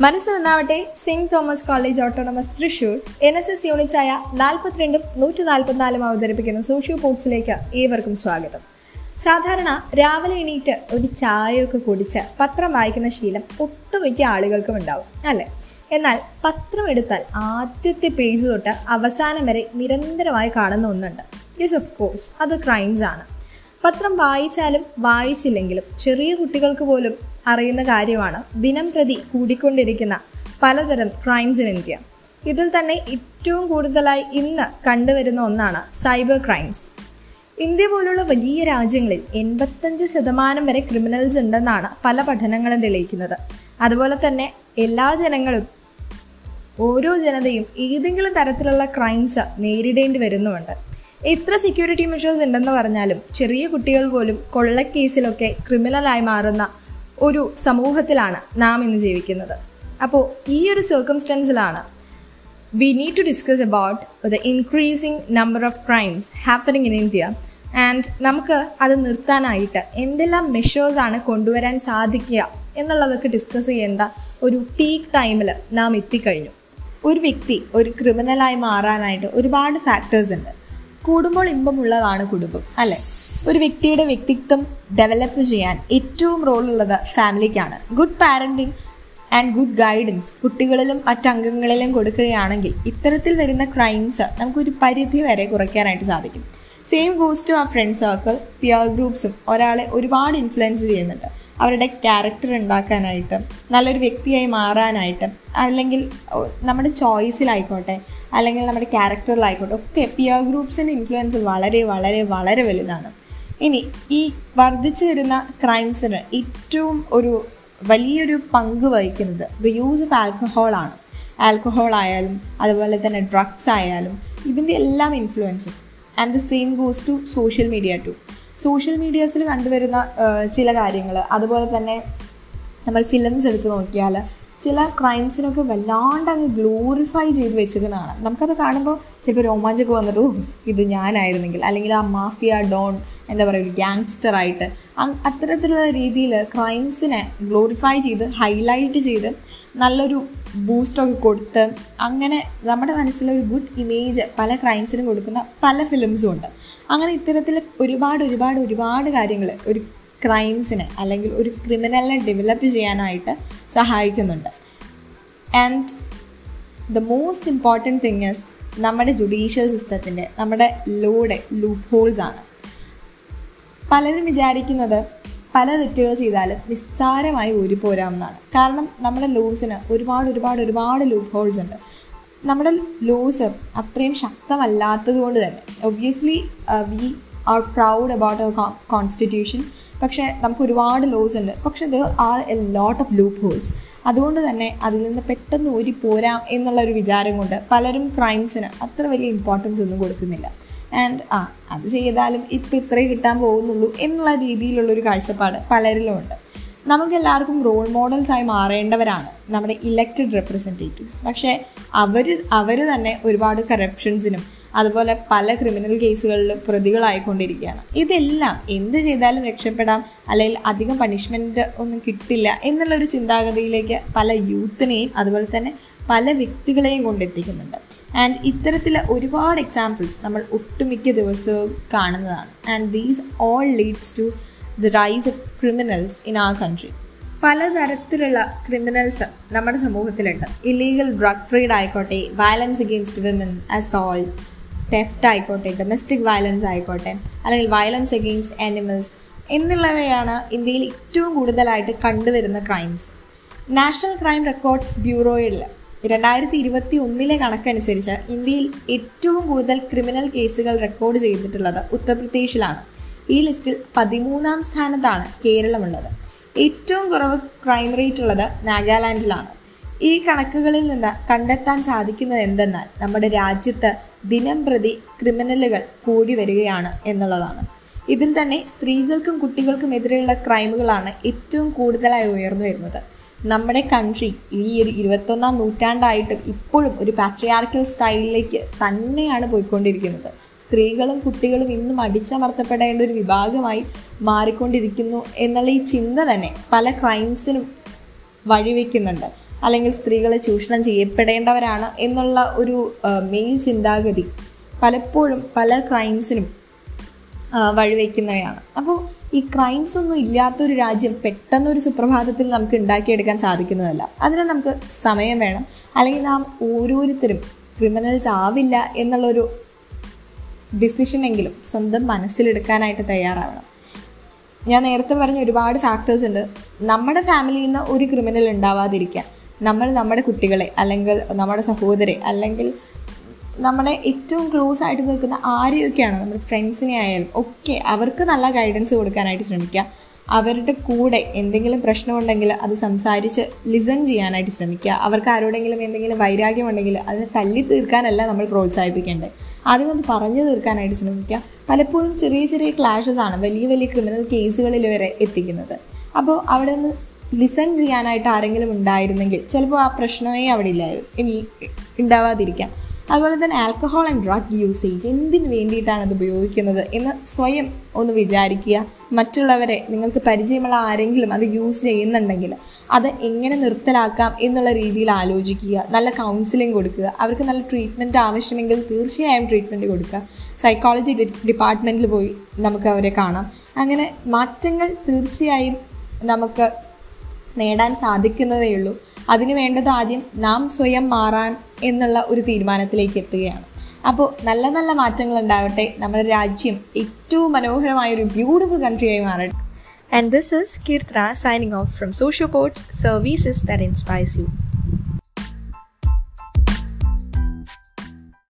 മനസ്സ് നന്നാവട്ടെ. Saint Thomas College autonomous Thrissur. N S S യൂണിറ്റായ നാൽപ്പത്തിരണ്ടും നൂറ്റി നാൽപ്പത്തിനാലും അവതരിപ്പിക്കുന്ന സോഷ്യോ പോർട്സിലേക്ക് ഏവർക്കും സ്വാഗതം. സാധാരണ രാവിലെ എണീറ്റ് ഒരു ചായയൊക്കെ കുടിച്ച് പത്രം വായിക്കുന്ന ശീലം ഒട്ടുമിക്ക ആളുകൾക്കും ഉണ്ടാവും അല്ലേ? എന്നാൽ പത്രം എടുത്താൽ ആദ്യത്തെ പേജ് തൊട്ട് അവസാനം വരെ നിരന്തരമായി കാണുന്ന ഒന്നുണ്ട്. യെസ് ഓഫ് കോഴ്സ് അത് ക്രൈംസ് ആണ്. പത്രം വായിച്ചാലും വായിച്ചില്ലെങ്കിലും ചെറിയ കുട്ടികൾക്ക് പോലും അറിയുന്ന കാര്യമാണ്. ദിനം പ്രതി കൂടിക്കൊണ്ടിരിക്കുന്ന പലതരം ക്രൈംസ് ഇൻ ഇന്ത്യ ഇതിൽ തന്നെ ഏറ്റവും കൂടുതലായി ഇന്ന് കണ്ടുവരുന്ന ഒന്നാണ് സൈബർ ക്രൈംസ് ഇന്ത്യ പോലുള്ള വലിയ രാജ്യങ്ങളിൽ എൺപത്തഞ്ച് ശതമാനം വരെ ക്രിമിനൽസ് ഉണ്ടെന്നാണ് പല പഠനങ്ങളും തെളിയിക്കുന്നത്. അതുപോലെ തന്നെ എല്ലാ ജനങ്ങളും ഓരോ ജനതയും ഏതെങ്കിലും തരത്തിലുള്ള ക്രൈംസ് നേരിടേണ്ടി വരുന്നുമുണ്ട്. എത്ര സെക്യൂരിറ്റി മെഷേഴ്സ് ഉണ്ടെന്ന് പറഞ്ഞാലും ചെറിയ കുട്ടികൾ പോലും കൊള്ളക്കേസിലൊക്കെ ക്രിമിനലായി മാറുന്ന ഒരു സമൂഹത്തിലാണ് നാം ഇന്ന് ജീവിക്കുന്നത്. അപ്പോൾ ഈ ഒരു സർക്കംസ്റ്റൻസിലാണ് we need to discuss about the increasing number of crimes happening in India and നമുക്ക് അത് നിർത്താനായിട്ട് എന്തെല്ലാം മെഷേഴ്സാണ് കൊണ്ടുവരാൻ സാധിക്കുക എന്നുള്ളതൊക്കെ ഡിസ്കസ് ചെയ്യേണ്ട ഒരു പീക്ക് ടൈമിൽ നാം എത്തിക്കഴിഞ്ഞു. ഒരു വ്യക്തി ഒരു ക്രിമിനലായി മാറാനായിട്ട് ഒരുപാട് ഫാക്ടേഴ്സ് ഉണ്ട്. കൂടുമ്പോൾ ഇമ്പമുള്ളതാണ് കുടുംബം അല്ലേ? ഒരു വ്യക്തിയുടെ വ്യക്തിത്വം ഡെവലപ്പ് ചെയ്യാൻ ഏറ്റവും റോളുള്ളത് ഫാമിലിക്കാണ്. Good parenting and good guidance കുട്ടികളിലും മറ്റംഗങ്ങളിലും കൊടുക്കുകയാണെങ്കിൽ ഇത്തരത്തിൽ വരുന്ന ക്രൈംസ് നമുക്കൊരു പരിധി വരെ കുറയ്ക്കാനായിട്ട് സാധിക്കും. സെയിം ഗോസ് ടു ആ ഫ്രണ്ട് സർക്കിൾ പിയർ ഗ്രൂപ്പ്സും ഒരാളെ ഒരുപാട് ഇൻഫ്ലുവൻസ് ചെയ്യുന്നുണ്ട്. അവരുടെ ക്യാരക്ടർ ഉണ്ടാക്കാനായിട്ട് നല്ലൊരു വ്യക്തിയായി മാറാനായിട്ട് അല്ലെങ്കിൽ നമ്മുടെ ചോയ്സിലായിക്കോട്ടെ അല്ലെങ്കിൽ നമ്മുടെ ക്യാരക്ടറിലായിക്കോട്ടെ ഒക്കെ പിയർ ഗ്രൂപ്പ്സിന്റെ ഇൻഫ്ലുവൻസ് വളരെ വളരെ വളരെ വലുതാണ്. ഇനി ഈ വർദ്ധിച്ചു വരുന്ന ക്രൈംസിന് ഏറ്റവും ഒരു വലിയൊരു പങ്ക് വഹിക്കുന്നത് ദ യൂസ് ഓഫ് ആൽക്കഹോൾ ആണ്. ആൽക്കഹോൾ ആയാലും അതുപോലെ തന്നെ ഡ്രഗ്സ് ആയാലും ഇതിന്റെ എല്ലാം ഇൻഫ്ലുവൻസും and the same goes to social media to social മീഡിയാസിൽ കണ്ടുവരുന്ന ചില കാര്യങ്ങൾ അതുപോലെ തന്നെ നമ്മൾ ഫിലിംസ് എടുത്തു നോക്കിയാൽ ചില ക്രൈംസിനൊക്കെ വല്ലാണ്ട് അങ്ങ് ഗ്ലോറിഫൈ ചെയ്ത് വെച്ചിരിക്കുന്നതാണ്. നമുക്കത് കാണുമ്പോൾ ചിലപ്പോൾ രോമാഞ്ചൊക്കെ വന്നിട്ട് ഇത് ഞാനായിരുന്നെങ്കിൽ. അല്ലെങ്കിൽ ആ മാഫിയ ഡോൺ എന്താ പറയുക ഒരു ഗ്യാങ്സ്റ്ററായിട്ട് അത്തരത്തിലുള്ള രീതിയിൽ ക്രൈംസിനെ ഗ്ലോറിഫൈ ചെയ്ത് ഹൈലൈറ്റ് ചെയ്ത് നല്ലൊരു ബൂസ്റ്റൊക്കെ കൊടുത്ത് അങ്ങനെ നമ്മുടെ മനസ്സിലൊരു ഗുഡ് ഇമേജ് പല ക്രൈംസിനും കൊടുക്കുന്ന പല ഫിലിംസും ഉണ്ട്. അങ്ങനെ ഇത്തരത്തിൽ ഒരുപാട് ഒരുപാട് ഒരുപാട് കാര്യങ്ങൾ ഒരു ക്രൈംസിനെ അല്ലെങ്കിൽ ഒരു ക്രിമിനലിനെ ഡെവലപ്പ് ചെയ്യാനായിട്ട് സഹായിക്കുന്നുണ്ട്. And the most important thing is നമ്മുടെ ജുഡീഷ്യൽ സിസ്റ്റത്തിന്റെ നമ്മുടെ ലോഡ് ലൂപ്പ് ഹോൾസ് ആണ്. പലരും വിചാരിക്കുന്നത് പല തെറ്റുകൾ ചെയ്താലും നിസ്സാരമായി ഊരി പോരാമെന്നാണ് കാരണം നമ്മുടെ ലോസിന് ഒരുപാട് ഒരുപാട് ഒരുപാട് ലൂപ്പ് ഹോൾസ് ഉണ്ട്. നമ്മുടെ ലോസ് അത്രയും ശക്തമല്ലാത്തത് കൊണ്ട് തന്നെ obviously we are proud about our constitution പക്ഷേ നമുക്ക് ഒരുപാട് ലോസ് ഉണ്ട്. പക്ഷേ there are a lot of loopholes അതുകൊണ്ട് തന്നെ അതിൽ നിന്ന് പെട്ടെന്ന് ഊരി പോരാം എന്നുള്ള ഒരു വിചാരം കൊണ്ട് പലരും ക്രൈംസിന് അത്ര വലിയ ഇമ്പോർട്ടൻസ് ഒന്നും കൊടുക്കുന്നില്ല. ആൻഡ് ആ അത് ചെയ്താലും ഇപ്പം ഇത്രേ കിട്ടാൻ പോകുന്നുള്ളൂ എന്നുള്ള രീതിയിലുള്ളൊരു കാഴ്ചപ്പാട് പലരിലും ഉണ്ട്. നമുക്കെല്ലാവർക്കും റോൾ മോഡൽസായി മാറേണ്ടവരാണ് നമ്മുടെ ഇലക്റ്റഡ് റെപ്രസെന്റേറ്റീവ്സ് പക്ഷേ അവർ അവർ തന്നെ ഒരുപാട് കറപ്ഷൻസിനും അതുപോലെ പല ക്രിമിനൽ കേസുകളിലും പ്രതികളായിക്കൊണ്ടിരിക്കുകയാണ്. ഇതെല്ലാം എന്ത് ചെയ്താലും രക്ഷപ്പെടാം. അല്ലെങ്കിൽ അധികം പണിഷ്മെന്റ് ഒന്നും കിട്ടില്ല എന്നുള്ളൊരു ചിന്താഗതിയിലേക്ക് പല യൂത്തിനെയും അതുപോലെ തന്നെ പല വ്യക്തികളെയും കൊണ്ടെത്തിക്കുന്നുണ്ട്. ആൻഡ് ഇത്തരത്തിൽ ഒരുപാട് എക്സാമ്പിൾസ് നമ്മൾ ഒട്ടുമിക്ക ദിവസവും കാണുന്നതാണ്. And these all leads to the rise of criminals in our country പലതരത്തിലുള്ള ക്രിമിനൽസ് നമ്മുടെ സമൂഹത്തിലുണ്ട്. ഇല്ലീഗൽ ഡ്രഗ് ട്രേഡ് ആയിക്കോട്ടെ violence against women assault theft ആയിക്കോട്ടെ ഡൊമസ്റ്റിക് വയലൻസ് ആയിക്കോട്ടെ അല്ലെങ്കിൽ വയലൻസ് അഗെയിൻസ്റ്റ് ആനിമൽസ് എന്നുള്ളവയാണ് ഇന്ത്യയിൽ ഏറ്റവും കൂടുതലായിട്ട് കണ്ടുവരുന്ന ക്രൈംസ് നാഷണൽ ക്രൈം റെക്കോർഡ്സ് ബ്യൂറോയിൽ രണ്ടായിരത്തി ഇരുപത്തി ഒന്നിലെ കണക്കനുസരിച്ച് ഇന്ത്യയിൽ ഏറ്റവും കൂടുതൽ ക്രിമിനൽ കേസുകൾ റെക്കോർഡ് ചെയ്തിട്ടുള്ളത് ഉത്തർപ്രദേശിലാണ്. ഈ ലിസ്റ്റിൽ പതിമൂന്നാം സ്ഥാനത്താണ് കേരളമുള്ളത്. ഏറ്റവും കുറവ് ക്രൈം റേറ്റ് ഉള്ളത് നാഗാലാൻഡിലാണ്. ഈ കണക്കുകളിൽ നിന്ന് കണ്ടെത്താൻ സാധിക്കുന്നത് എന്തെന്നാൽ നമ്മുടെ രാജ്യത്ത് ദിനം പ്രതി ക്രിമിനലുകൾ കൂടി വരികയാണ് എന്നുള്ളതാണ്. ഇതിൽ തന്നെ സ്ത്രീകൾക്കും കുട്ടികൾക്കും എതിരെയുള്ള ക്രൈമുകളാണ് ഏറ്റവും കൂടുതലായി ഉയർന്നു വരുന്നത്. നമ്മുടെ കൺട്രി ഈ ഒരു ഇരുപത്തൊന്നാം നൂറ്റാണ്ടായിട്ടും ഇപ്പോഴും ഒരു പാട്രിയാർക്കൽ സ്റ്റൈലിലേക്ക് തന്നെയാണ് പോയിക്കൊണ്ടിരിക്കുന്നത്. സ്ത്രീകളും കുട്ടികളും ഇന്നും അടിച്ചമർത്തപ്പെടേണ്ട ഒരു വിഭാഗമായി മാറിക്കൊണ്ടിരിക്കുന്നു എന്നുള്ള ഈ ചിന്ത തന്നെ പല ക്രൈംസിനും വഴിവെക്കുന്നുണ്ട്. അല്ലെങ്കിൽ സ്ത്രീകൾ ചൂഷണം ചെയ്യപ്പെടേണ്ടവരാണ് എന്നുള്ള ഒരു മെയിൻ ചിന്താഗതി പലപ്പോഴും പല ക്രൈംസിനും വഴിവെക്കുന്നവയാണ്. അപ്പോൾ ഈ ക്രൈംസ് ഒന്നും ഇല്ലാത്തൊരു രാജ്യം പെട്ടെന്നൊരു സുപ്രഭാതത്തിൽ നമുക്ക് ഉണ്ടാക്കിയെടുക്കാൻ സാധിക്കുന്നതല്ല. അതിന് നമുക്ക് സമയം വേണം. അല്ലെങ്കിൽ നാം ഓരോരുത്തരും ക്രിമിനൽസ് ആവില്ല എന്നുള്ളൊരു ഡിസിഷനെങ്കിലും സ്വന്തം മനസ്സിലെടുക്കാനായിട്ട് തയ്യാറാവണം. ഞാൻ നേരത്തെ പറഞ്ഞ ഒരുപാട് ഫാക്ടേഴ്സ് ഉണ്ട്. നമ്മുടെ ഫാമിലിയിൽ നിന്ന് ഒരു ക്രിമിനൽ ഉണ്ടാവാതിരിക്കാൻ നമ്മൾ നമ്മുടെ കുട്ടികളെ അല്ലെങ്കിൽ നമ്മുടെ സഹോദരെ അല്ലെങ്കിൽ നമ്മളെ ഏറ്റവും ക്ലോസ് ആയിട്ട് നിൽക്കുന്ന ആരെയൊക്കെയാണ് നമ്മുടെ ഫ്രണ്ട്സിനെ ആയാലും ഒക്കെ അവർക്ക് നല്ല ഗൈഡൻസ് കൊടുക്കാനായിട്ട് ശ്രമിക്കുക. അവരുടെ കൂടെ എന്തെങ്കിലും പ്രശ്നമുണ്ടെങ്കിൽ അത് സംസാരിച്ച് ലിസൺ ചെയ്യാനായിട്ട് ശ്രമിക്കുക. അവർക്ക് ആരോടെങ്കിലും എന്തെങ്കിലും വൈരാഗ്യമുണ്ടെങ്കിൽ അതിനെ തല്ലി തീർക്കാനല്ല നമ്മൾ പ്രോത്സാഹിപ്പിക്കേണ്ടത്. ആദ്യം അത് പറഞ്ഞു തീർക്കാനായിട്ട് ശ്രമിക്കുക. പലപ്പോഴും ചെറിയ ചെറിയ ക്ലാഷസ് ആണ് വലിയ വലിയ ക്രിമിനൽ കേസുകളിൽ വരെ എത്തിക്കുന്നത്. അപ്പോൾ അവിടെ നിന്ന് ലിസൺ ചെയ്യാനായിട്ട് ആരെങ്കിലും ഉണ്ടായിരുന്നെങ്കിൽ ചിലപ്പോൾ ആ പ്രശ്നമേ അവിടെ ഇല്ലായിരുന്നു ഉണ്ടാവാതിരിക്കാം. അതുപോലെ തന്നെ ആൽക്കഹോൾ ആൻഡ് ഡ്രഗ് യൂസേജ് എന്തിനു വേണ്ടിയിട്ടാണ് അത് ഉപയോഗിക്കുന്നത് എന്ന് സ്വയം ഒന്ന് വിചാരിക്കുക. മറ്റുള്ളവരെ നിങ്ങൾക്ക് പരിചയമുള്ള ആരെങ്കിലും അത് യൂസ് ചെയ്യുന്നുണ്ടെങ്കിൽ അത് എങ്ങനെ നിർത്തലാക്കാം എന്നുള്ള രീതിയിൽ ആലോചിക്കുക. നല്ല കൗൺസിലിംഗ് കൊടുക്കുക. അവർക്ക് നല്ല ട്രീറ്റ്മെന്റ് ആവശ്യമെങ്കിൽ തീർച്ചയായും ട്രീറ്റ്മെന്റ് കൊടുക്കുക. സൈക്കോളജി ഡിപ്പാർട്ട്മെന്റിൽ പോയി നമുക്ക് അവരെ കാണാം. അങ്ങനെ മാറ്റങ്ങൾ തീർച്ചയായും നമുക്ക് നേടാൻ സാധിക്കുന്നതേ ഉള്ളൂ. അതിനു വേണ്ടത് ആദ്യം നാം സ്വയം മാറാൻ എന്നുള്ള ഒരു തീരുമാനത്തിലേക്ക് എത്തുകയാണ്. അപ്പോൾ നല്ല നല്ല മാറ്റങ്ങൾ ഉണ്ടാവട്ടെ നമ്മുടെ രാജ്യം ഏറ്റവും മനോഹരമായ ഒരു ബ്യൂട്ടിഫുൾ കൺട്രിയായി മാറട്ടെ. And this is Keerthra signing off from Socio Ports Services that inspires you.